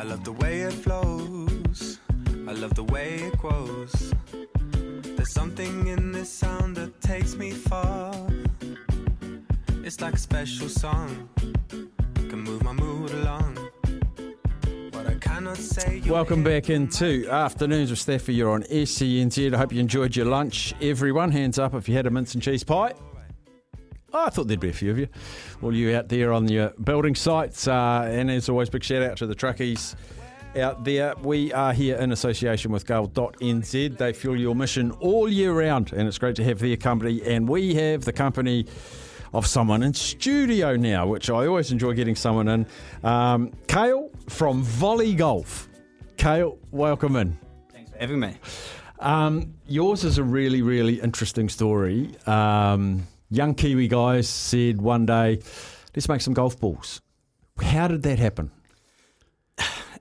I love the way it flows. I love the way it grows. There's something in this sound that takes me far. It's like a special song. Can move my mood along. What I cannot say. Welcome back into Afternoons with Staffy. You're on SENZ. I hope you enjoyed your lunch. Everyone, hands up if you had a mince and cheese pie. Oh, I thought there'd be a few of you. All you out there on your building sites. Uh, and as always, big shout out to the truckies out there. We are here in association with Gull.nz. They fuel your mission all year round, and it's great to have their company. And we have the company of someone in studio now, which I always enjoy getting someone in. Um, Kael from Volle Golf. Kael, welcome in. Thanks for having me. Um, yours is a really, really interesting story. Um, young Kiwi guys said one day, let's make some golf balls. How did that happen?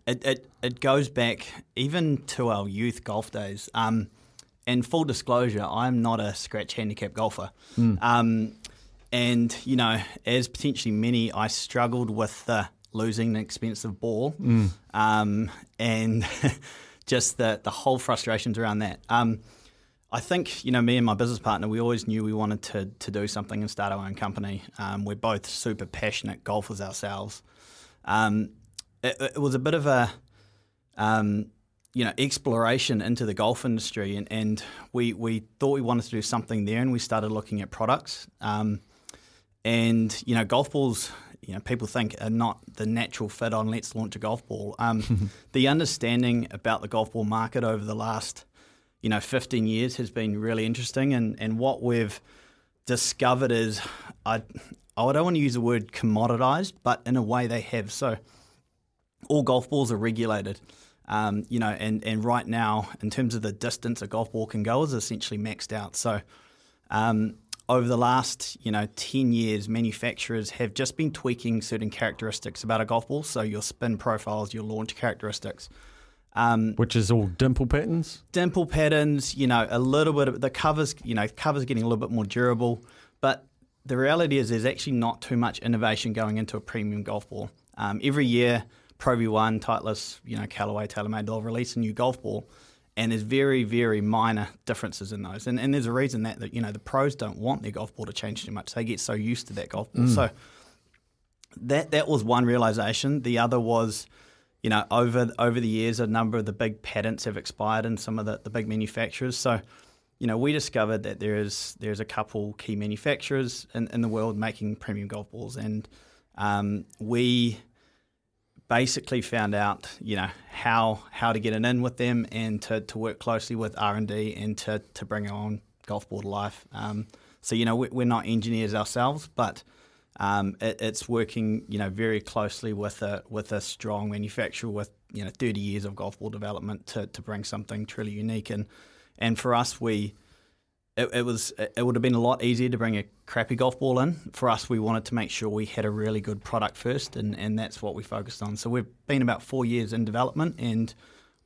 It, it, it goes back even to our youth golf days. Um, and full disclosure, I'm not a scratch handicap golfer. Um, and, you know, as potentially many, I struggled with uh, losing an expensive ball um, and just the, the whole frustrations around that. Um, I think, you know, me and my business partner, we always knew we wanted to, to do something and start our own company. Um, we're both super passionate golfers ourselves. Um, it, it was a bit of a, um, you know, exploration into the golf industry, and, and we, we thought we wanted to do something there, and we started looking at products. Um, and you know, golf balls, you know, people think are not the natural fit on let's launch a golf ball. Um, the understanding about the golf ball market over the last, you know, 15 years has been really interesting, and and what we've discovered is, I I don't want to use the word commoditized, but in a way they have. So all golf balls are regulated. Um, you know, and, and right now, in terms of the distance a golf ball can go, is essentially maxed out. So, um, over the last you know ten years, manufacturers have just been tweaking certain characteristics about a golf ball. So your spin profiles, your launch characteristics, um, Which is all dimple patterns? dimple patterns. You know, a little bit of the covers. You know, covers getting a little bit more durable. But the reality is, there's actually not too much innovation going into a premium golf ball. Um, every year, Pro V1, Titleist, you know, Callaway, TaylorMade, they'll release a new golf ball, and there's very, very minor differences in those. And, and there's a reason that, that you know the pros don't want their golf ball to change too much. They get so used to that golf ball. So that that was one realization. The other was, you know, over over the years, a number of the big patents have expired in some of the, the big manufacturers. So, you know, we discovered that there is there's a couple key manufacturers in, in the world making premium golf balls, and um, we basically found out, you know, how how to get it in with them and to, to work closely with R and D and to to bring own golf ball to life. Um, so you know, we, we're not engineers ourselves, but um, it, it's working, you know, very closely with a with a strong manufacturer with you know 30 years of golf ball development to, to bring something truly unique. And and for us, we it, it was it would have been a lot easier to bring a crappy golf ball in. For us, we wanted to make sure we had a really good product first, and, and that's what we focused on. So we've been about four years in development, and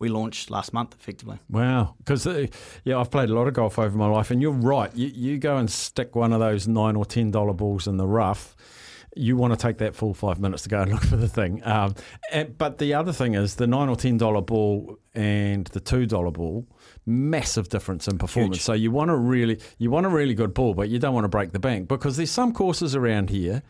we launched last month effectively. Wow. Because, uh, yeah, I've played a lot of golf over my life, and you're right. You, you go and stick one of those nine or $10 balls in the rough. You want to take that full five minutes to go and look for the thing. Um, and, but the other thing is the nine or ten dollar ball and the two dollar ball, massive difference in performance. Huge. So you want a really you want a really good ball, but you don't want to break the bank because there's some courses around here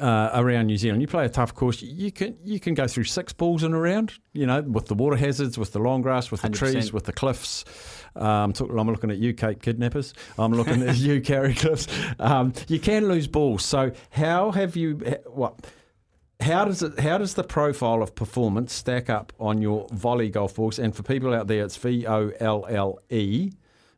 uh, around New Zealand. You play a tough course, you can you can go through six balls in a round. You know, with the water hazards, with the long grass, with the 100%. trees, with the cliffs. Um, talk, I'm looking at you, Cape Kidnappers. I'm looking at you, Kauri Cliffs. Um, you can lose balls. So how have you? What? how does it? How does the profile of performance stack up on your Volle golf balls? And for people out there, it's V O L L E.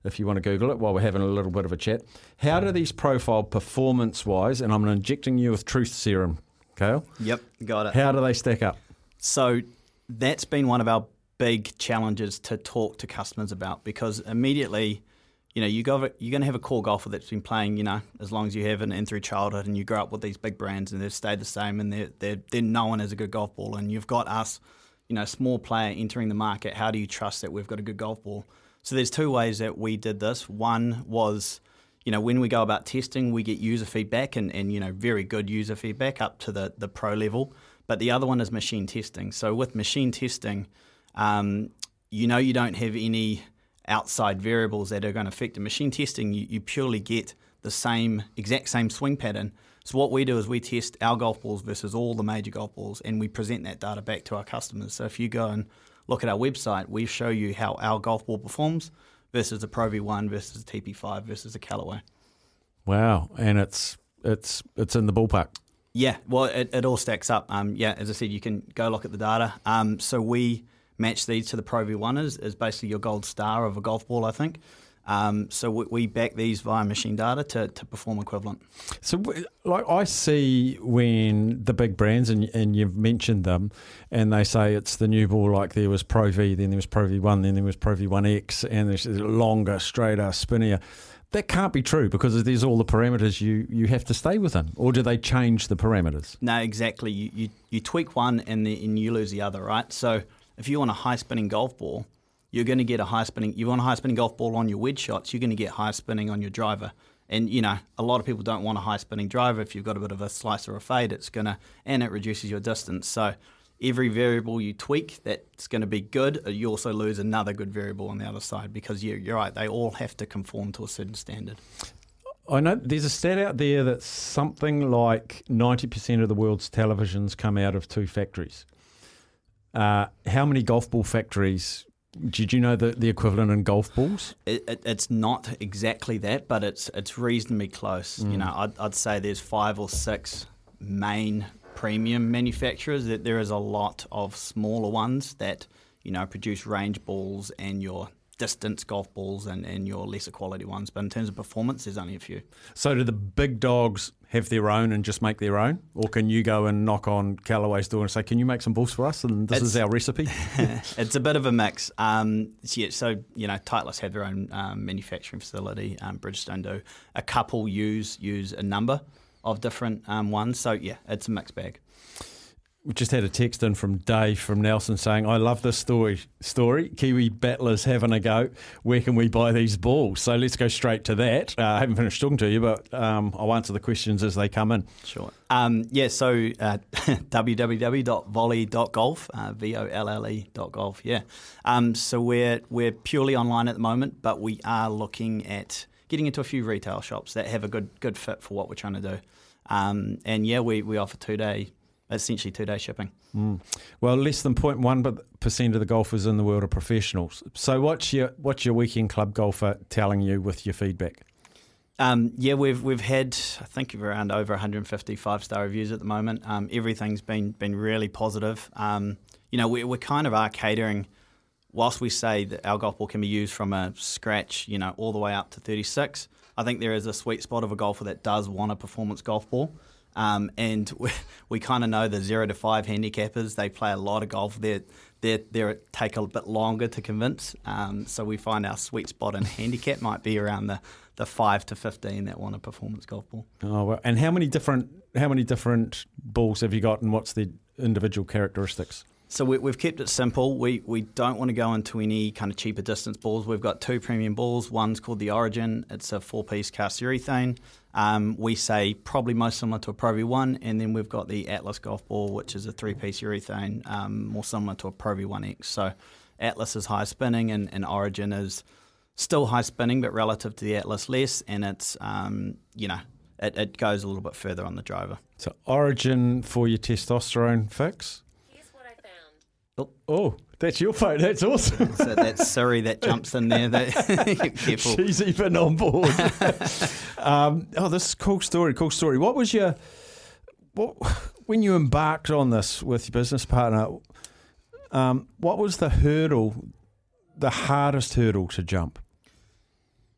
If you want to Google it while we're having a little bit of a chat, how do these profile performance wise? And I'm injecting you with truth serum, Kael. Yep, got it. How do they stack up? So that's been one of our big challenges to talk to customers about because immediately, you know, you go, you're going to have a core golfer that's been playing, you know, as long as you have and, and through childhood, and you grow up with these big brands and they've stayed the same and they're, they're, they're known as a good golf ball. And you've got us, you know, small player entering the market. How do you trust that we've got a good golf ball? So there's two ways that we did this. One was, you know, when we go about testing, we get user feedback and, and you know, very good user feedback up to the, the pro level. But the other one is machine testing. So with machine testing, um, you know you don't have any outside variables that are going to affect the machine testing. You, you purely get the same exact same swing pattern. So what we do is we test our golf balls versus all the major golf balls, and we present that data back to our customers. So if you go and look at our website, we show you how our golf ball performs versus the Pro V1 versus the TP5 versus the Callaway. Wow, and it's it's it's in the ballpark. Yeah, well, it, it all stacks up. Um, yeah, as I said, you can go look at the data. Um, so we match these to the Pro V1 is, is basically your gold star of a golf ball, I think. Um, so we, we, back these via machine data to, to perform equivalent. So, like I see when the big brands and and you've mentioned them, and they say it's the new ball. Like there was Pro V, then there was Pro V1, then there was Pro V1X, and there's longer, straighter, spinnier. That can't be true because there's all the parameters you, you have to stay within. Or do they change the parameters? No, exactly. You you, you tweak one and, the, and you lose the other, right? So if you want a high spinning golf ball, you're going to get a high spinning. You want a high spinning golf ball on your wedge shots, you're going to get high spinning on your driver. And you know, a lot of people don't want a high spinning driver. If you've got a bit of a slice or a fade, it's gonna and it reduces your distance. So every variable you tweak that's going to be good, uh, you also lose another good variable on the other side because you're, you're right. They all have to conform to a certain standard. I know there's a stat out there that something like 90% of the world's televisions come out of two factories. Uh, how many golf ball factories? Did you know the, the equivalent in golf balls? It, it, it's not exactly that, but it's it's reasonably close. Mm. You know, I'd, I'd say there's five or six main premium manufacturers. That there is a lot of smaller ones that you know produce range balls and your distance golf balls and, and your lesser quality ones. But in terms of performance, there's only a few. So do the big dogs have their own and just make their own? Or can you go and knock on Callaway's door and say, can you make some balls for us? And this it's, is our recipe? it's a bit of a mix. Um, yeah, so, you know, Titleist have their own um, manufacturing facility. Um, Bridgestone do. A couple use use a number of different um, ones. So, yeah, it's a mixed bag we just had a text in from Dave from Nelson saying, "I love this story. Story Kiwi battlers having a go. Where can we buy these balls?" So let's go straight to that. Uh, I haven't finished talking to you, but um, I'll answer the questions as they come in. Sure. Um, yeah. So uh, www.volle.golf, uh, v o l l e golf. Yeah. Um, so we're we're purely online at the moment, but we are looking at getting into a few retail shops that have a good good fit for what we're trying to do. Um, and yeah, we, we offer two day essentially two day shipping. Mm. Well, less than 0.1 percent of the golfers in the world are professionals. So, what's your what's your weekend club golfer telling you with your feedback? Um, yeah, we've we've had I think around over 150 five star reviews at the moment. Um, everything's been been really positive. Um, you know, we, we kind of are catering. Whilst we say that our golf ball can be used from a scratch, you know, all the way up to 36, I think there is a sweet spot of a golfer that does want a performance golf ball. Um, and we, we kind of know the zero to five handicappers. They play a lot of golf. They they they take a bit longer to convince. Um, so we find our sweet spot in handicap might be around the, the five to fifteen that want a performance golf ball. Oh, well, and how many different how many different balls have you got, and what's the individual characteristics? So we, have kept it simple. We we don't want to go into any kind of cheaper distance balls. We've got two premium balls. One's called the Origin. It's a four-piece cast urethane. Um, we say probably most similar to a Pro V1, and then we've got the Atlas golf ball, which is a three-piece urethane, um, more similar to a Pro V1X. So Atlas is high spinning, and, and Origin is still high spinning, but relative to the Atlas less, and it's um, you know it, it goes a little bit further on the driver. So Origin for your testosterone fix. Here's what I found. Oh, oh, that's your phone. That's awesome. so that's Siri that jumps in there. That, careful. She's even on board. um, oh, this is cool story. Cool story. What was your what? when you embarked on this with your business partner, um, what was the hurdle, the hardest hurdle to jump?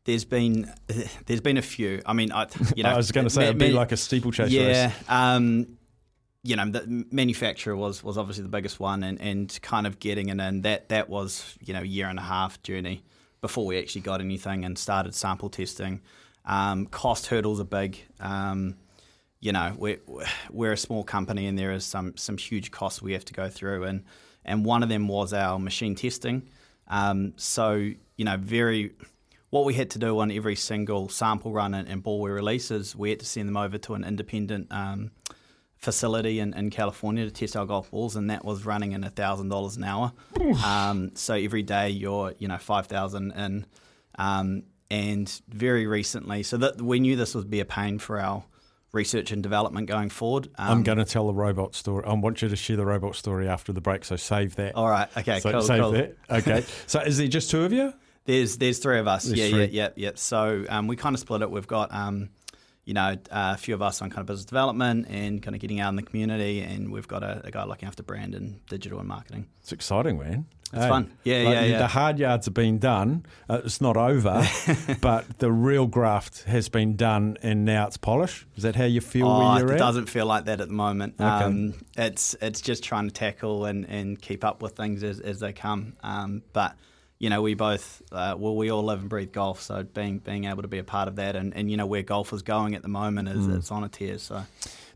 There's been there's been a few. I mean, I you know I was going to say ma- it'd be like a steeplechase yeah. race. Um, you know, the manufacturer was was obviously the biggest one, and, and kind of getting it in that that was you know a year and a half journey before we actually got anything and started sample testing. Um, cost hurdles are big. Um, you know, we're we're a small company, and there is some some huge costs we have to go through, and and one of them was our machine testing. Um, so you know, very what we had to do on every single sample run and, and ball we release is we had to send them over to an independent um, facility in, in California to test our golf balls, and that was running in thousand dollars an hour. um, so every day you're you know five thousand in, um, and very recently, so that we knew this would be a pain for our research and development going forward. Um, I'm going to tell the robot story. I want you to share the robot story after the break, so save that. All right. Okay. so cool. save cool. that. Okay. so is there just two of you? There's there's three of us. There's yeah, three. yeah, yeah, yeah. So um, we kind of split it. We've got um, you know uh, a few of us on kind of business development and kind of getting out in the community, and we've got a, a guy looking after brand and digital and marketing. It's exciting, man. It's fun. Yeah, yeah, yeah. The hard yards have been done. Uh, it's not over, but the real graft has been done, and now it's polish. Is that how you feel Oh, where you're it at? doesn't feel like that at the moment. Okay. Um, it's it's just trying to tackle and, and keep up with things as, as they come. Um, but you know, we both uh, well, we all live and breathe golf, so being being able to be a part of that, and, and you know where golf is going at the moment is Mm. it's on a tear. So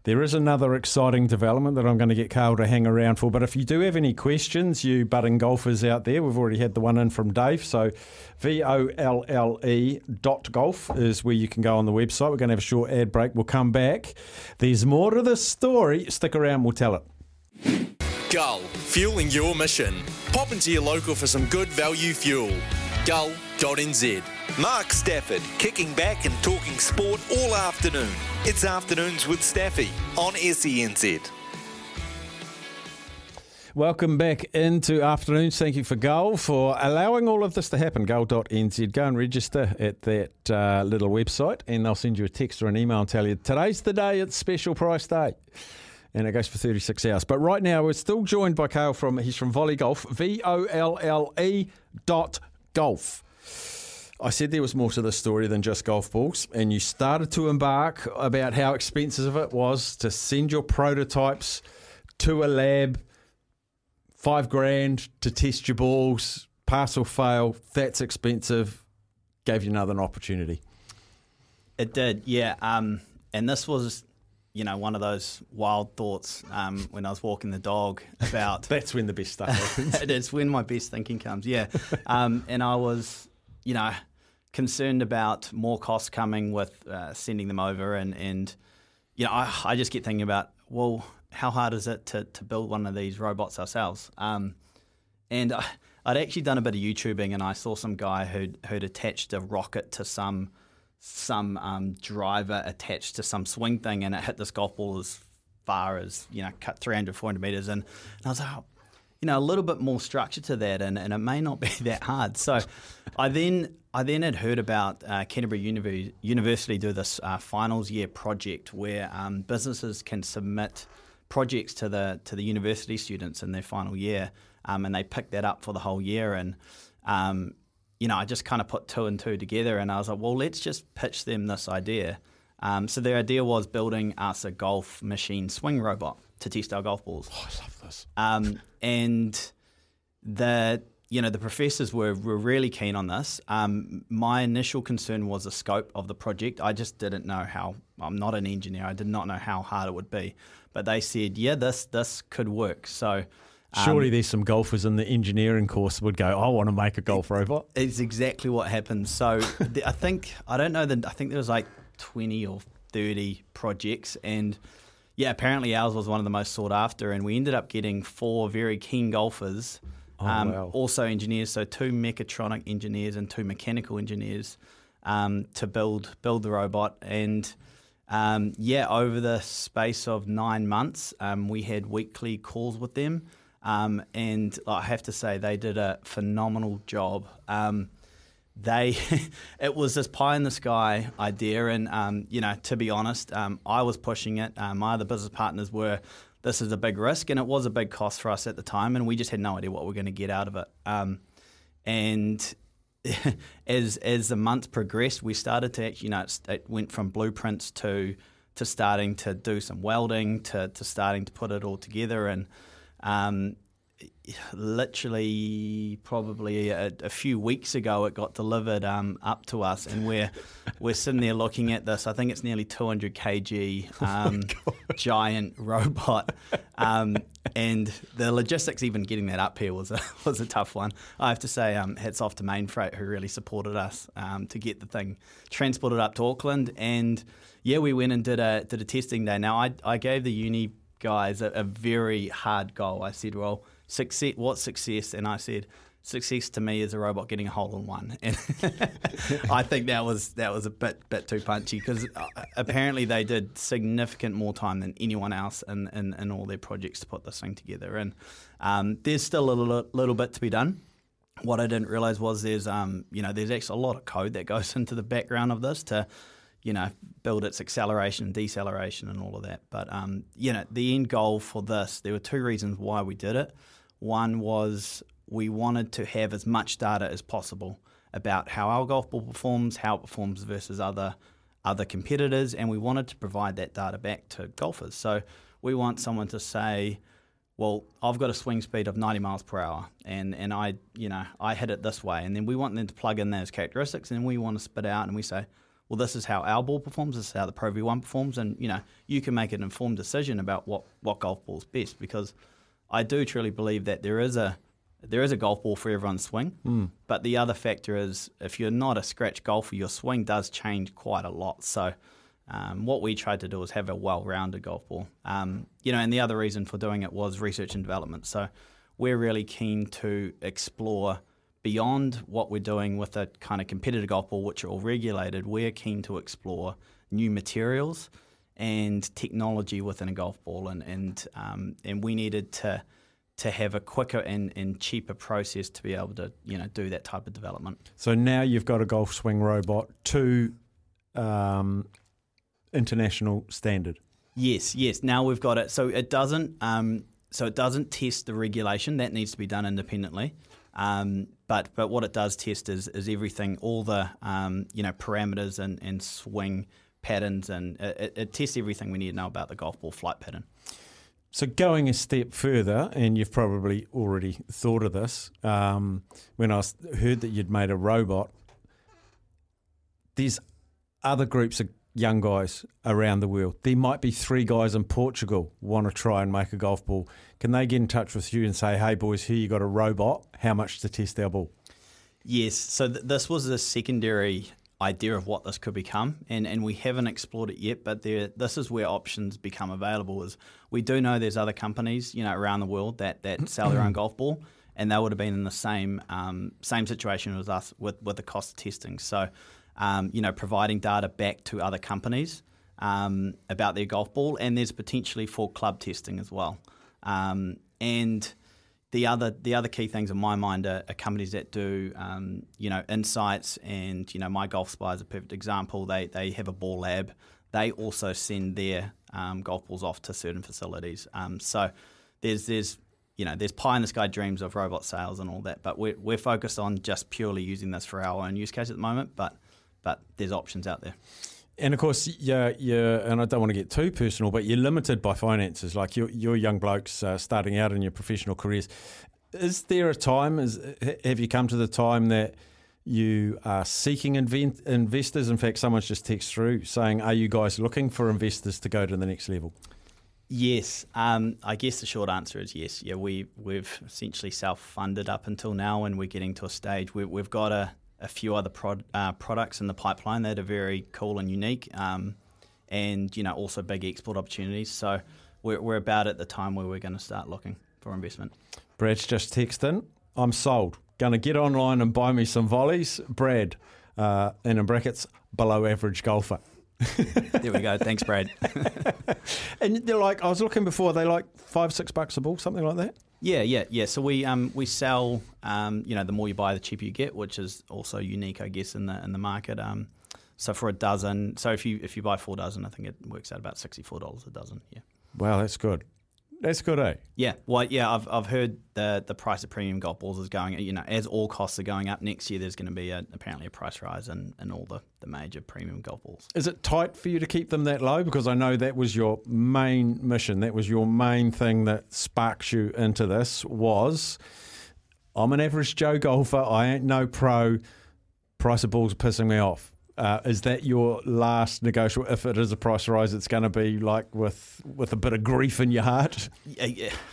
There is another exciting development that I'm going to get Carl to hang around for. But if you do have any questions, you budding golfers out there, we've already had the one in from Dave. So V O L L E dot golf is where you can go on the website. We're going to have a short ad break. We'll come back. There's more to the story. Stick around, we'll tell it. Gull, fueling your mission. Pop into your local for some good value fuel. Gull.nz. Mark Stafford kicking back and talking sport all afternoon. It's Afternoons with Staffy on SENZ. Welcome back into afternoons. Thank you for Gull for allowing all of this to happen. Gull.nz. Go and register at that uh, little website, and they'll send you a text or an email and tell you today's the day, it's special price day. And it goes for 36 hours. But right now, we're still joined by Carl from, he's from Volle Golf, V O L L E dot golf. I said there was more to the story than just golf balls, and you started to embark about how expensive it was to send your prototypes to a lab five grand to test your balls, pass or fail, that's expensive. Gave you another opportunity. It did, yeah. Um, and this was, you know, one of those wild thoughts um, when I was walking the dog about. That's when the best stuff happens. it is when my best thinking comes, yeah. Um, and I was, you know, concerned about more costs coming with uh, sending them over, and and you know, I, I just get thinking about, well, how hard is it to, to build one of these robots ourselves? Um, and I, I'd actually done a bit of YouTubing, and I saw some guy who'd who'd attached a rocket to some some um, driver attached to some swing thing, and it hit this golf ball as far as you know, cut 300, 400 meters, and, and I was like, oh, you know, a little bit more structure to that, and, and it may not be that hard. So, I then I then had heard about uh, Canterbury Univ- University do this uh, finals year project where um, businesses can submit projects to the to the university students in their final year, um, and they pick that up for the whole year. And um, you know, I just kind of put two and two together, and I was like, well, let's just pitch them this idea. Um, so their idea was building us a golf machine swing robot to test our golf balls. Oh, I love this. Um, and the you know the professors were, were really keen on this. Um, my initial concern was the scope of the project. I just didn't know how. I'm not an engineer. I did not know how hard it would be. But they said, yeah, this this could work. So. Um, Surely there's some golfers in the engineering course would go, I want to make a golf robot. It's exactly what happened. So the, I think I don't know that I think there was like twenty or thirty projects, and yeah, apparently ours was one of the most sought after, and we ended up getting four very keen golfers, um, wow. also engineers, so two mechatronic engineers and two mechanical engineers um, to build build the robot, and um, yeah, over the space of nine months, um, we had weekly calls with them. Um, and I have to say, they did a phenomenal job. Um, they it was this pie in the sky idea and um, you know to be honest um, i was pushing it um, my other business partners were this is a big risk and it was a big cost for us at the time and we just had no idea what we are going to get out of it um, and as as the months progressed we started to actually you know it went from blueprints to to starting to do some welding to, to starting to put it all together and um, literally probably a, a, few weeks ago it got delivered um, up to us and we're we're sitting there looking at this. I think it's nearly 200 kg um, oh giant robot. Um, and the logistics even getting that up here was a, was a tough one. I have to say um, hats off to Mainfreight who really supported us um, to get the thing transported up to Auckland. And yeah we went and did a did a testing day. Now I, I gave the uni guys a, a very hard goal I said well success, what success? And I said, success to me is a robot getting a hole in one. And I think that was that was a bit bit too punchy because uh, apparently they did significant more time than anyone else in, in, in all their projects to put this thing together. And um, there's still a little, little bit to be done. What I didn't realize was there's um, you know there's actually a lot of code that goes into the background of this to you know, build its acceleration and deceleration and all of that. But um, you know, the end goal for this, there were two reasons why we did it. One was we wanted to have as much data as possible about how our golf ball performs, how it performs versus other other competitors, and we wanted to provide that data back to golfers. So we want someone to say, well, I've got a swing speed of 90 miles per hour, and, and I, you know, I hit it this way, and then we want them to plug in those characteristics, and we want to spit out, and we say, well, this is how our ball performs, this is how the Pro V1 performs, and you know, you can make an informed decision about what what golf ball's best because I do truly believe that there is a there is a golf ball for everyone's swing. Mm. But the other factor is if you're not a scratch golfer, your swing does change quite a lot. So um, what we tried to do is have a well-rounded golf ball. Um, you know, and the other reason for doing it was research and development. So we're really keen to explore beyond what we're doing with a kind of competitive golf ball, which are all regulated. We're keen to explore new materials and technology within a golf ball, and and um, and we needed to to have a quicker and, and cheaper process to be able to you know do that type of development. So now you've got a golf swing robot to um, international standard. Yes, yes. Now we've got it. So it doesn't. Um, so it doesn't test the regulation. That needs to be done independently. Um, but but what it does test is is everything, all the um, you know parameters and, and swing patterns, and it, it tests everything we need to know about the golf ball flight pattern. So going a step further, and you've probably already thought of this, um, when I heard that you'd made a robot, there's other groups of young guys around the world. There might be three guys in Portugal want to try and make a golf ball. Can they get in touch with you and say, "Hey boys, here you got a robot. How much to test our ball?" Yes. So th- this was a secondary idea of what this could become, and, and we haven't explored it yet. But there, this is where options become available. Is we do know there's other companies, you know, around the world that, that sell their own golf ball, and they would have been in the same um, same situation as us with with the cost of testing. So, um, you know, providing data back to other companies um, about their golf ball, and there's potentially for club testing as well, um, and the other the other key things in my mind are, are companies that do um, you know insights and you know MyGolfSpy is a perfect example. They they have a ball lab. They also send their um, golf balls off to certain facilities. Um, so there's there's you know there's pie in the sky dreams of robot sales and all that, but we're we're focused on just purely using this for our own use case at the moment. But but there's options out there. And of course, yeah, yeah, and I don't want to get too personal, but you're limited by finances. Like you're, you're young blokes uh, starting out in your professional careers. Is there a time? Is have you come to the time that you are seeking invent, investors? In fact, someone's just texted through saying, "Are you guys looking for investors to go to the next level?" Yes, um, I guess the short answer is yes. Yeah, we we've essentially self funded up until now, and we're getting to a stage where we've got a a few other prod, uh, products in the pipeline that are very cool and unique, um, and you know also big export opportunities. So we're, we're about at the time where we're going to start looking for investment. Brad's just texted I'm sold. Going to get online and buy me some volleys. Brad, uh, and in brackets, below average golfer. there we go. Thanks, Brad. and they're like, I was looking before, they like five, six bucks a ball, something like that? Yeah, yeah, yeah. So we um we sell um you know the more you buy the cheaper you get, which is also unique I guess in the in the market. Um, so for a dozen, so if you if you buy four dozen, I think it works out about sixty four dollars a dozen. Yeah. Wow, that's good. That's good, eh? Yeah, well, yeah, I've, I've heard the the price of premium golf balls is going. You know, as all costs are going up next year, there's going to be a, apparently a price rise in, in all the, the major premium golf balls. Is it tight for you to keep them that low? Because I know that was your main mission. That was your main thing that sparks you into this. Was I'm an average Joe golfer. I ain't no pro. Price of balls are pissing me off. Uh, is that your last negotiable? If it is a price rise, it's going to be like with with a bit of grief in your heart.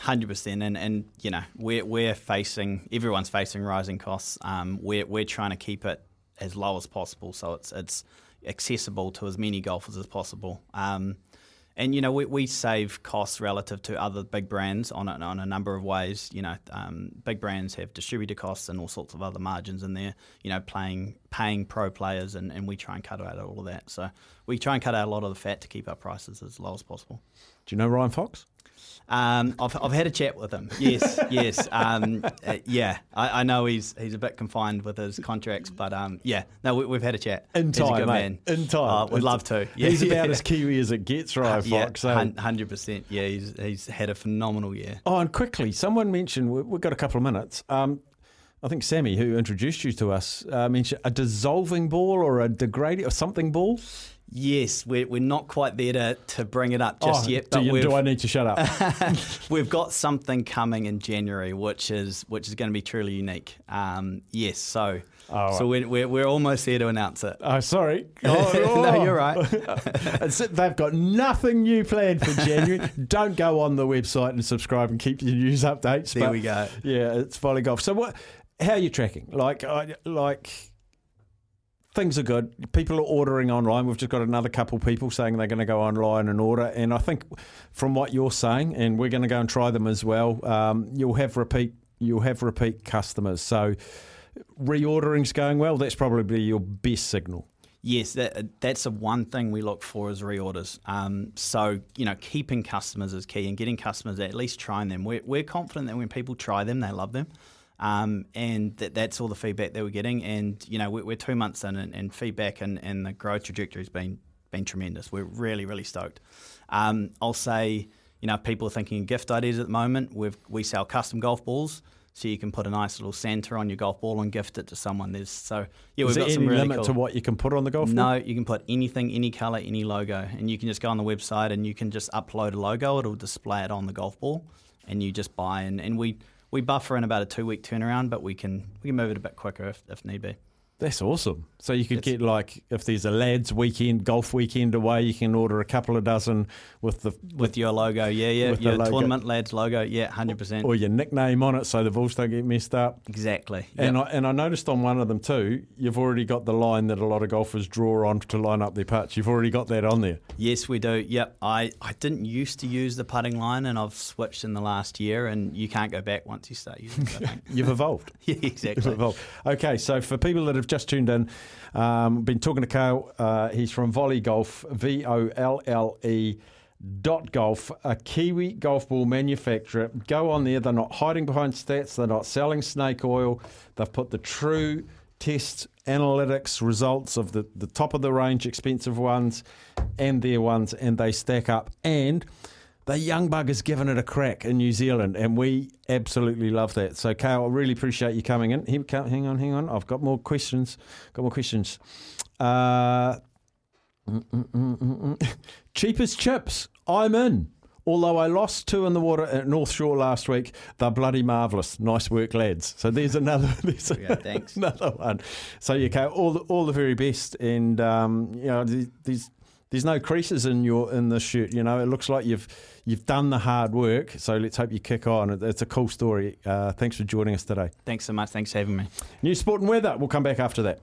Hundred percent, and and you know we're we're facing everyone's facing rising costs. Um, we're we're trying to keep it as low as possible, so it's it's accessible to as many golfers as possible. Um, and you know we, we save costs relative to other big brands on a, on a number of ways. You know, um, big brands have distributor costs and all sorts of other margins in there. You know, playing paying pro players, and, and we try and cut out all of that. So we try and cut out a lot of the fat to keep our prices as low as possible. Do you know Ryan Fox? Um, I've, I've had a chat with him. Yes, yes. Um, uh, yeah, I, I, know he's he's a bit confined with his contracts, but um, yeah, no, we, have had a chat. In time, mate. In time. Uh, would love to. Yeah. He's about as Kiwi as it gets, right, uh, Fox. Yeah, hundred percent. Yeah, he's he's had a phenomenal year. Oh, and quickly, someone mentioned we've got a couple of minutes. Um, I think Sammy, who introduced you to us, uh, mentioned a dissolving ball or a degrading or something ball. Yes, we're, we're not quite there to, to bring it up just oh, yet. But do, you, do I need to shut up? we've got something coming in January, which is which is going to be truly unique. Um, yes, so oh, so we're, we're, we're almost there to announce it. Oh, sorry. Oh, oh. no, you're right. They've got nothing new planned for January. Don't go on the website and subscribe and keep your news updates. There but, we go. Yeah, it's Volle golf. So what? How are you tracking? Like, like things are good. People are ordering online. We've just got another couple people saying they're going to go online and order. And I think from what you're saying, and we're going to go and try them as well. Um, you'll have repeat. You'll have repeat customers. So reordering's going well. That's probably your best signal. Yes, that, that's the one thing we look for is reorders. Um, so, you know, keeping customers is key and getting customers at least trying them. We're, we're confident that when people try them, they love them. Um, and that, that's all the feedback that we're getting. And you know, we're, we're two months in, and, and feedback and, and, the growth trajectory has been been tremendous. We're really really stoked. Um, I'll say, you know, people are thinking gift ideas at the moment, we we sell custom golf balls. So you can put a nice little Santa on your golf ball and gift it to someone. There's so yeah, we've got some really limit cool. to what you can put on the golf no, ball. No, you can put anything, any color, any logo, and you can just go on the website and you can just upload a logo. It'll display it on the golf ball, and you just buy and, and we we buffer in about a two week turnaround, but we can we can move it a bit quicker if, if need be. That's awesome. So you could it's, get like if there's a lads weekend, golf weekend away, you can order a couple of dozen with the with, with your logo, yeah, yeah, your tournament lads logo, yeah, hundred percent, or your nickname on it, so the balls don't get messed up. Exactly. Yep. And I, and I noticed on one of them too, you've already got the line that a lot of golfers draw on to line up their putts. You've already got that on there. Yes, we do. Yep. I I didn't used to use the putting line, and I've switched in the last year, and you can't go back once you start using it. You've evolved. yeah, exactly. You've evolved. Okay, so for people that have just tuned in. Um, been talking to Kael. Uh, he's from Volle Golf, V O L L E dot golf, a Kiwi golf ball manufacturer. Go on there. They're not hiding behind stats. They're not selling snake oil. They've put the true test analytics results of the, the top of the range expensive ones and their ones, and they stack up. And the young buggers giving it a crack in New Zealand, and we absolutely love that. So, Kael, I really appreciate you coming in. Hang on, hang on. I've got more questions. Got more questions. Uh, mm, mm, mm, cheapest chips. I'm in. Although I lost two in the water at North Shore last week, they're bloody marvellous. Nice work, lads. So there's another. There's yeah, thanks. another one. So you yeah, all the, all the very best, and um, you know these there's no creases in your in the shirt. You know, it looks like you've you've done the hard work. So let's hope you kick on. It's a cool story. Uh, thanks for joining us today. Thanks so much. Thanks for having me. New sport and weather. We'll come back after that.